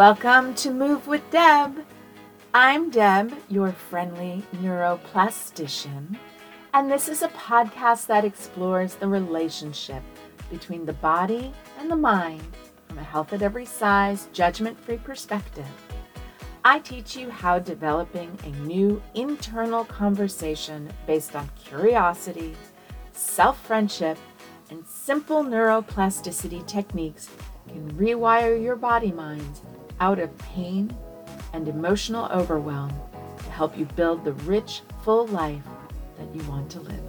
Welcome to Move with Deb. I'm Deb, your friendly neuroplastician, and this is a podcast that explores the relationship between the body and the mind from a health at every size, judgment free perspective. I teach you how developing a new internal conversation based on curiosity, self friendship, and simple neuroplasticity techniques can rewire your body mind out of pain and emotional overwhelm to help you build the rich, full life that you want to live.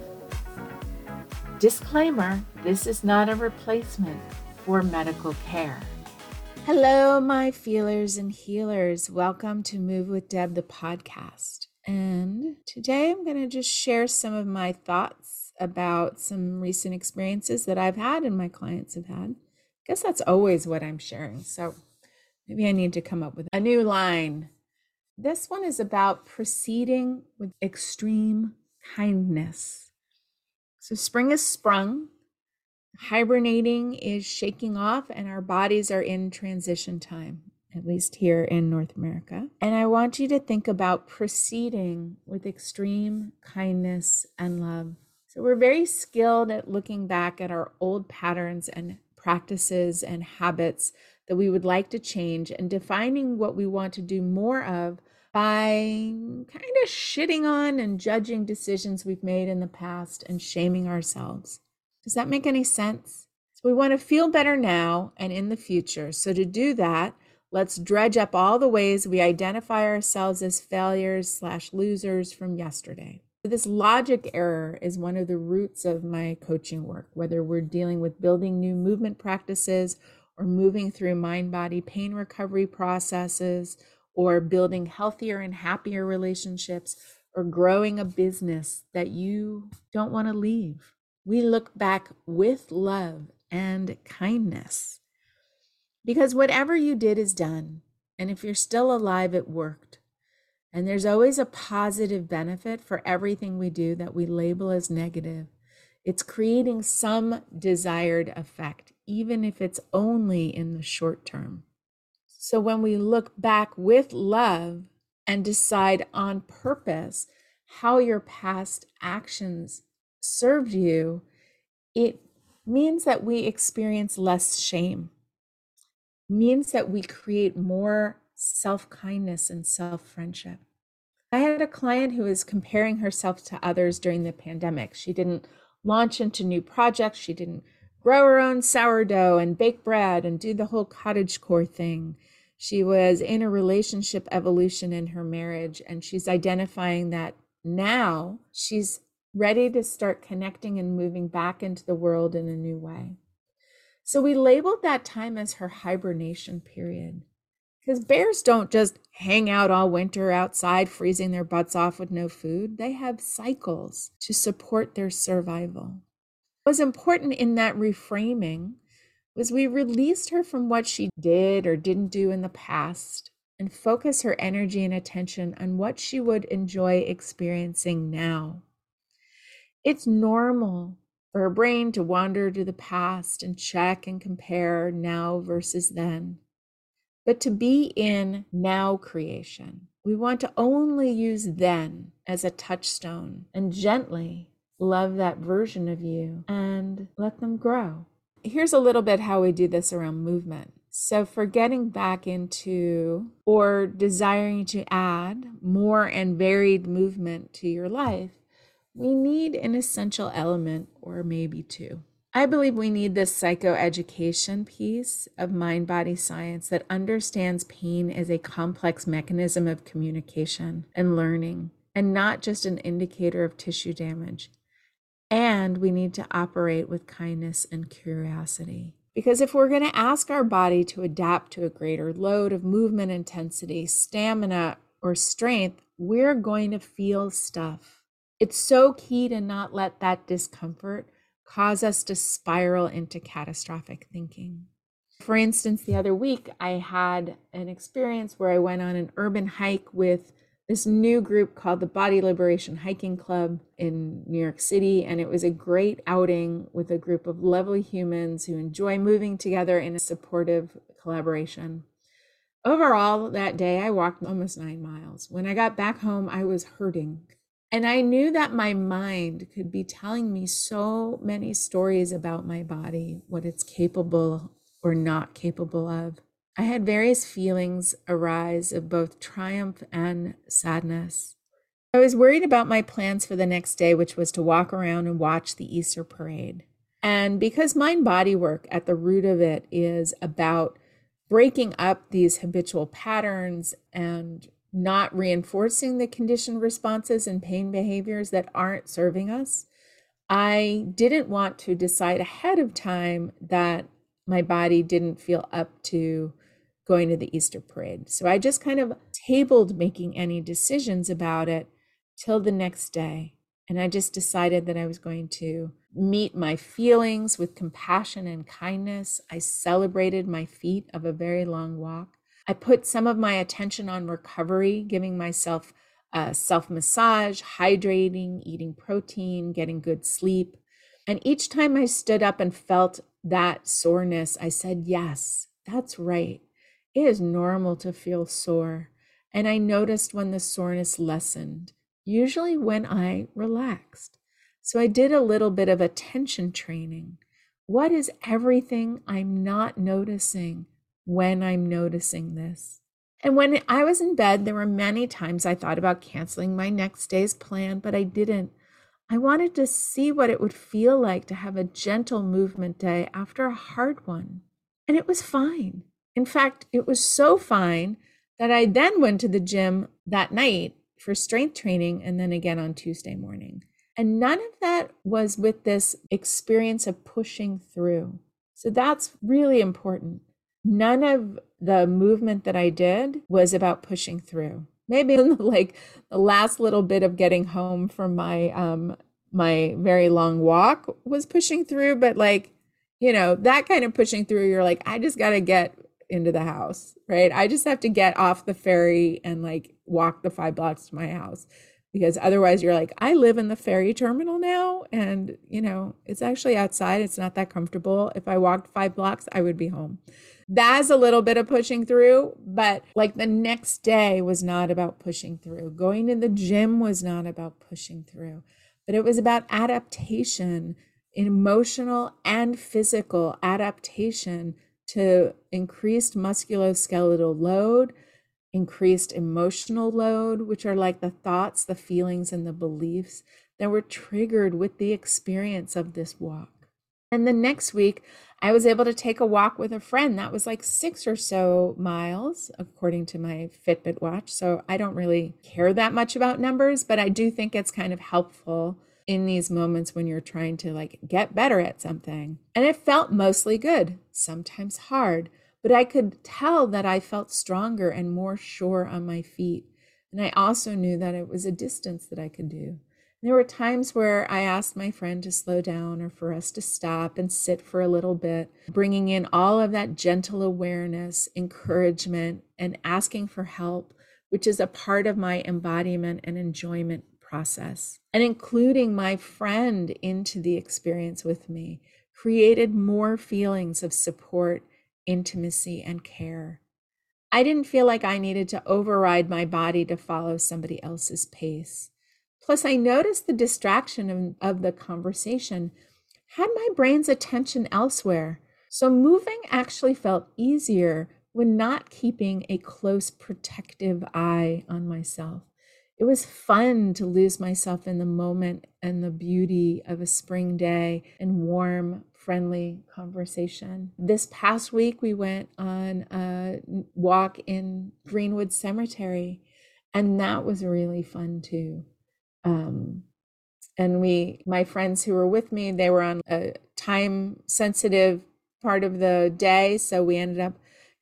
Disclaimer this is not a replacement for medical care. Hello, my feelers and healers. Welcome to Move with Deb, the podcast. And today I'm going to just share some of my thoughts about some recent experiences that I've had and my clients have had. I guess that's always what I'm sharing. So maybe I need to come up with a new line. This one is about proceeding with extreme kindness. So spring is sprung, hibernating is shaking off, and our bodies are in transition time, at least here in North America. And I want you to think about proceeding with extreme kindness and love. So we're very skilled at looking back at our old patterns and practices and habits that we would like to change and defining what we want to do more of by kind of shitting on and judging decisions we've made in the past and shaming ourselves. Does that make any sense? So we want to feel better now and in the future. So to do that, let's dredge up all the ways we identify ourselves as failures slash losers from yesterday. This logic error is one of the roots of my coaching work, whether we're dealing with building new movement practices or moving through mind body pain recovery processes or building healthier and happier relationships or growing a business that you don't want to leave. We look back with love and kindness because whatever you did is done. And if you're still alive, it worked. And there's always a positive benefit for everything we do that we label as negative. It's creating some desired effect, even if it's only in the short term. So when we look back with love and decide on purpose how your past actions served you, it means that we experience less shame, means that we create more self kindness and self friendship. I had a client who was comparing herself to others during the pandemic. She didn't launch into new projects, she didn't grow her own sourdough and bake bread and do the whole cottage core thing. She was in a relationship evolution in her marriage, and she's identifying that now she's ready to start connecting and moving back into the world in a new way. So we labeled that time as her hibernation period. Because bears don't just hang out all winter outside, freezing their butts off with no food. They have cycles to support their survival. Was important in that reframing was we released her from what she did or didn't do in the past and focus her energy and attention on what she would enjoy experiencing now. It's normal for her brain to wander to the past and check and compare now versus then. But to be in now creation, we want to only use then as a touchstone and gently love that version of you and let them grow here's a little bit how we do this around movement. So, for getting back into or desiring to add more and varied movement to your life, we need an essential element or maybe two. I believe we need this psychoeducation piece of mind body science that understands pain as a complex mechanism of communication and learning, and not just an indicator of tissue damage. And we need to operate with kindness and curiosity. Because if we're going to ask our body to adapt to a greater load of movement intensity, stamina, or strength, we're going to feel stuff. It's so key to not let that discomfort cause us to spiral into catastrophic thinking. For instance, the other week, I had an experience where I went on an urban hike with this new group called the Body Liberation Hiking Club in New York City. And it was a great outing with a group of lovely humans who enjoy moving together in a supportive collaboration. Overall, that day I walked almost nine miles. When I got back home, I was hurting. And I knew that my mind could be telling me so many stories about my body, what it's capable or not capable of. I had various feelings arise of both triumph and sadness. I was worried about my plans for the next day, which was to walk around and watch the Easter parade. And because mind body work at the root of it is about breaking up these habitual patterns and not reinforcing the conditioned responses and pain behaviors that aren't serving us, I didn't want to decide ahead of time that my body didn't feel up to going to the Easter parade. So I just kind of tabled making any decisions about it till the next day. And I just decided that I was going to meet my feelings with compassion and kindness. I celebrated my feat of a very long walk. I put some of my attention on recovery, giving myself a self massage, hydrating, eating protein, getting good sleep. And each time I stood up and felt that soreness, I said, Yes, that's right. It is normal to feel sore. And I noticed when the soreness lessened, usually when I relaxed. So I did a little bit of attention training. What is everything I'm not noticing when I'm noticing this? And when I was in bed, there were many times I thought about canceling my next day's plan, but I didn't. I wanted to see what it would feel like to have a gentle movement day after a hard one. And it was fine. In fact, it was so fine that I then went to the gym that night for strength training and then again on Tuesday morning. And none of that was with this experience of pushing through. So that's really important. None of the movement that I did was about pushing through. Maybe like the last little bit of getting home from my um my very long walk was pushing through, but like, you know, that kind of pushing through, you're like, I just got to get into the house, right? I just have to get off the ferry and like walk the five blocks to my house because otherwise you're like i live in the ferry terminal now and you know it's actually outside it's not that comfortable. If i walked five blocks i would be home. That's a little bit of pushing through but like the next day was not about pushing through. Going to the gym was not about pushing through but it was about adaptation emotional and physical adaptation to increased musculoskeletal load increased emotional load, which are like the thoughts, the feelings, and the beliefs that were triggered with the experience of this walk. And the next week, I was able to take a walk with a friend that was like six or so miles, according to my Fitbit watch. So I don't really care that much about numbers, but I do think it's kind of helpful in these moments when you're trying to like get better at something. And it felt mostly good, sometimes hard, but I could tell that I felt stronger and more sure on my feet. And I also knew that it was a distance that I could do. There were times where I asked my friend to slow down or for us to stop and sit for a little bit, bringing in all of that gentle awareness, encouragement, and asking for help, which is a part of my embodiment and enjoyment process. And including my friend into the experience with me created more feelings of support intimacy, and care. I didn't feel like I needed to override my body to follow somebody else's pace. Plus, I noticed the distraction of, of the conversation had my brain's attention elsewhere. So, moving actually felt easier when not keeping a close protective eye on myself. It was fun to lose myself in the moment and the beauty of a spring day and warm, friendly conversation. This past week, we went on a walk in Greenwood Cemetery, and that was really fun too. Um, and we, my friends who were with me, they were on a time sensitive part of the day. So we ended up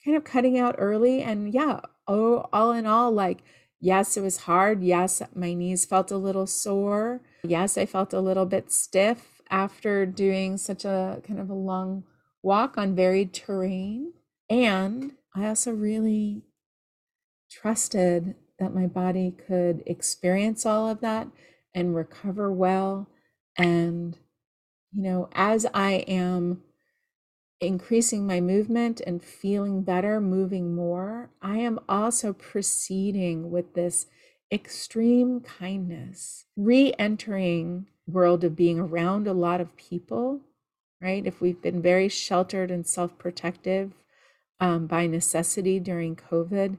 kind of cutting out early. And yeah, oh, all in all, like, yes, it was hard. Yes, my knees felt a little sore. Yes, I felt a little bit stiff after doing such a kind of a long walk on varied terrain. And I also really trusted that my body could experience all of that and recover well. And, you know, as I am increasing my movement and feeling better, moving more, I am also proceeding with this extreme kindness, re-entering world of being around a lot of people, right? If we've been very sheltered and self-protective um, by necessity during COVID,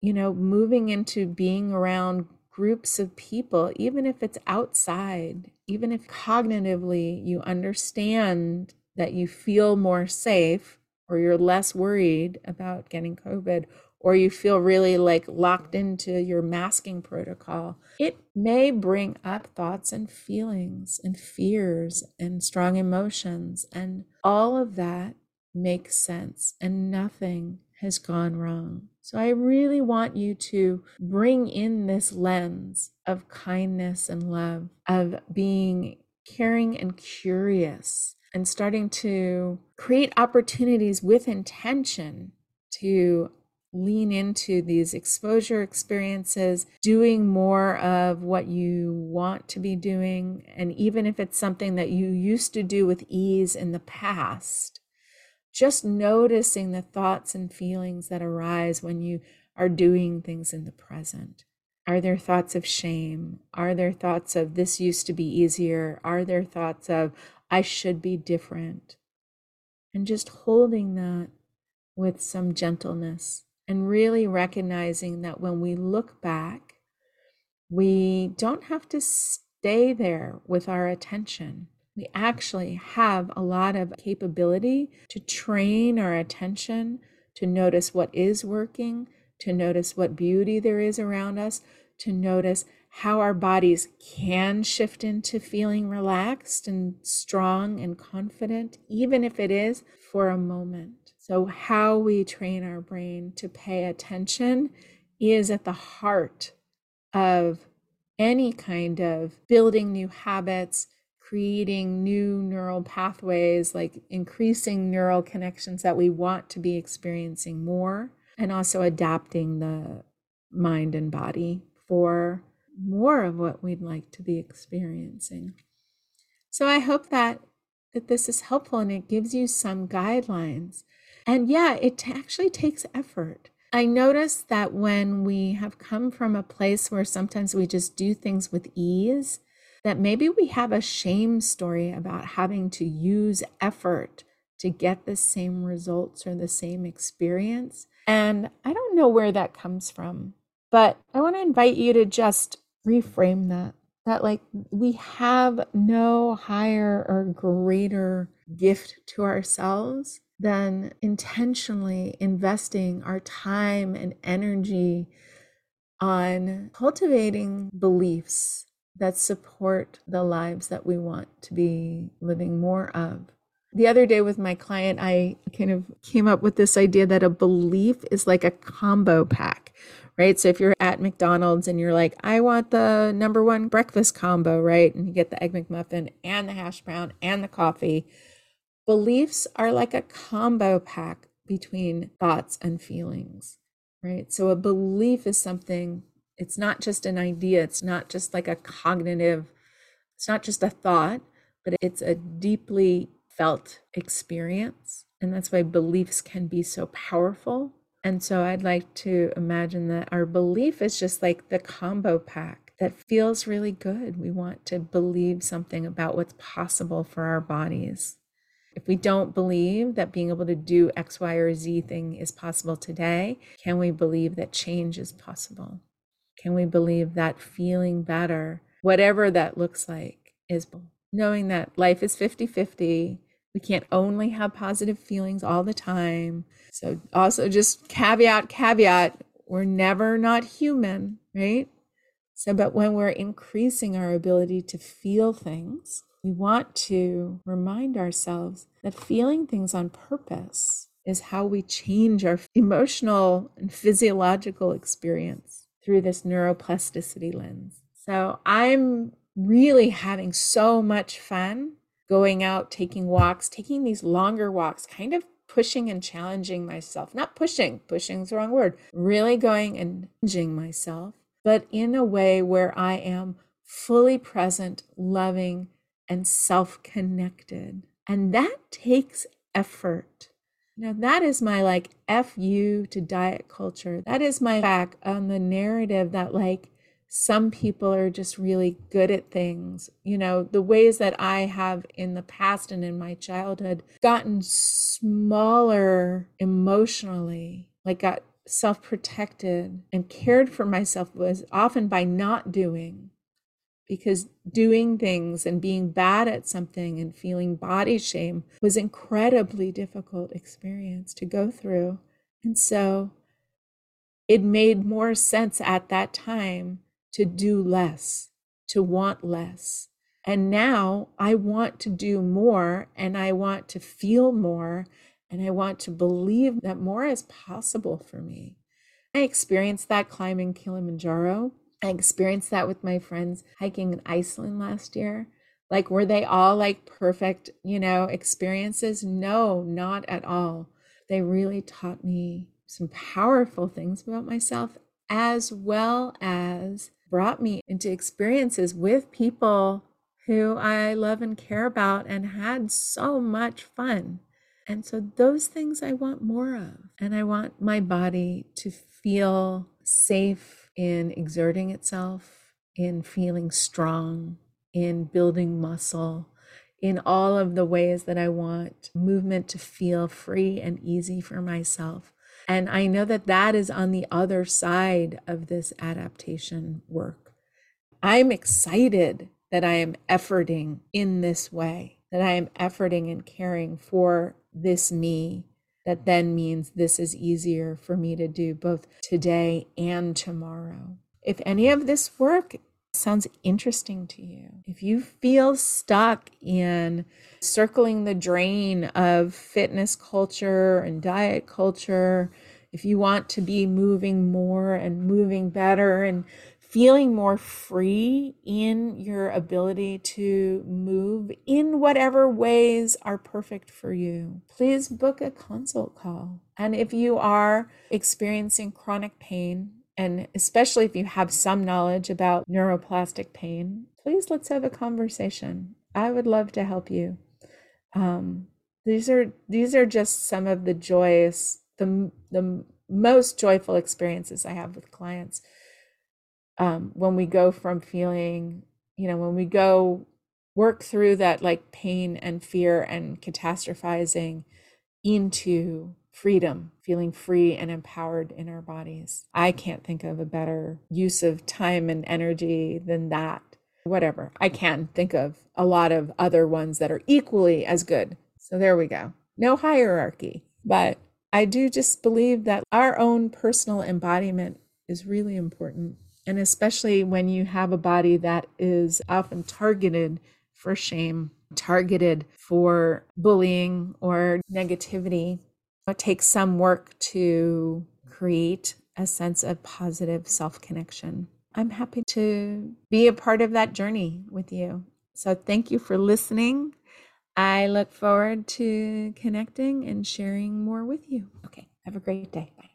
you know, moving into being around groups of people, even if it's outside, even if cognitively you understand that you feel more safe or you're less worried about getting COVID or you feel really like locked into your masking protocol, it may bring up thoughts and feelings and fears and strong emotions. And all of that makes sense and nothing has gone wrong. So I really want you to bring in this lens of kindness and love, of being caring and curious, and starting to create opportunities with intention to lean into these exposure experiences, doing more of what you want to be doing. And even if it's something that you used to do with ease in the past, just noticing the thoughts and feelings that arise when you are doing things in the present. Are there thoughts of shame? Are there thoughts of this used to be easier? Are there thoughts of I should be different? And just holding that with some gentleness and really recognizing that when we look back, we don't have to stay there with our attention. We actually have a lot of capability to train our attention to notice what is working, to notice what beauty there is around us, to notice how our bodies can shift into feeling relaxed and strong and confident, even if it is for a moment. So, how we train our brain to pay attention is at the heart of any kind of building new habits, creating new neural pathways, like increasing neural connections that we want to be experiencing more, and also adapting the mind and body for more of what we'd like to be experiencing. So I hope that that this is helpful and it gives you some guidelines and yeah, it actually takes effort. I notice that when we have come from a place where sometimes we just do things with ease, that maybe we have a shame story about having to use effort to get the same results or the same experience. And I don't know where that comes from, but I want to invite you to just reframe that. That, like, we have no higher or greater gift to ourselves than intentionally investing our time and energy on cultivating beliefs that support the lives that we want to be living more of. The other day with my client, I kind of came up with this idea that a belief is like a combo pack, right? So if you're at McDonald's and you're like, I want the number one breakfast combo, right? And you get the Egg McMuffin and the hash brown and the coffee Beliefs are like a combo pack between thoughts and feelings, right? So a belief is something, it's not just an idea, it's not just like a cognitive, it's not just a thought, but it's a deeply felt experience. And that's why beliefs can be so powerful. And so I'd like to imagine that our belief is just like the combo pack that feels really good. We want to believe something about what's possible for our bodies. If we don't believe that being able to do X, Y, or Z thing is possible today, can we believe that change is possible? Can we believe that feeling better, whatever that looks like, is knowing that life is 50 50? We can't only have positive feelings all the time. So, also just caveat, caveat, we're never not human, right? So, but when we're increasing our ability to feel things, we want to remind ourselves that feeling things on purpose is how we change our emotional and physiological experience through this neuroplasticity lens. So I'm really having so much fun going out, taking walks, taking these longer walks, kind of pushing and challenging myself. Not pushing, pushing is the wrong word. Really going and challenging myself, but in a way where I am fully present, loving, and self connected. And that takes effort. Now, that is my like F you to diet culture. That is my back on the narrative that like some people are just really good at things. You know, the ways that I have in the past and in my childhood gotten smaller emotionally, like got self protected and cared for myself was often by not doing. Because doing things and being bad at something and feeling body shame was incredibly difficult experience to go through. And so it made more sense at that time to do less, to want less. And now I want to do more and I want to feel more and I want to believe that more is possible for me. I experienced that climbing Kilimanjaro. I experienced that with my friends hiking in Iceland last year. Like, were they all like perfect, you know, experiences? No, not at all. They really taught me some powerful things about myself, as well as brought me into experiences with people who I love and care about and had so much fun. And so, those things I want more of. And I want my body to feel safe in exerting itself, in feeling strong, in building muscle, in all of the ways that I want movement to feel free and easy for myself. And I know that that is on the other side of this adaptation work. I'm excited that I am efforting in this way, that I am efforting and caring for this me, that then means this is easier for me to do both today and tomorrow. If any of this work sounds interesting to you, if you feel stuck in circling the drain of fitness culture and diet culture, if you want to be moving more and moving better and feeling more free in your ability to move in whatever ways are perfect for you, please book a consult call. And if you are experiencing chronic pain, and especially if you have some knowledge about neuroplastic pain, please let's have a conversation. I would love to help you. Um, these are these are just some of the joyous the the most joyful experiences I have with clients um, when we go from feeling, you know, when we go work through that like pain and fear and catastrophizing into freedom, feeling free and empowered in our bodies. I can't think of a better use of time and energy than that. Whatever. I can think of a lot of other ones that are equally as good. So there we go. No hierarchy. But I do just believe that our own personal embodiment is really important. And especially when you have a body that is often targeted for shame, targeted for bullying or negativity, it takes some work to create a sense of positive self connection. I'm happy to be a part of that journey with you. So, thank you for listening. I look forward to connecting and sharing more with you. Okay, have a great day. Bye.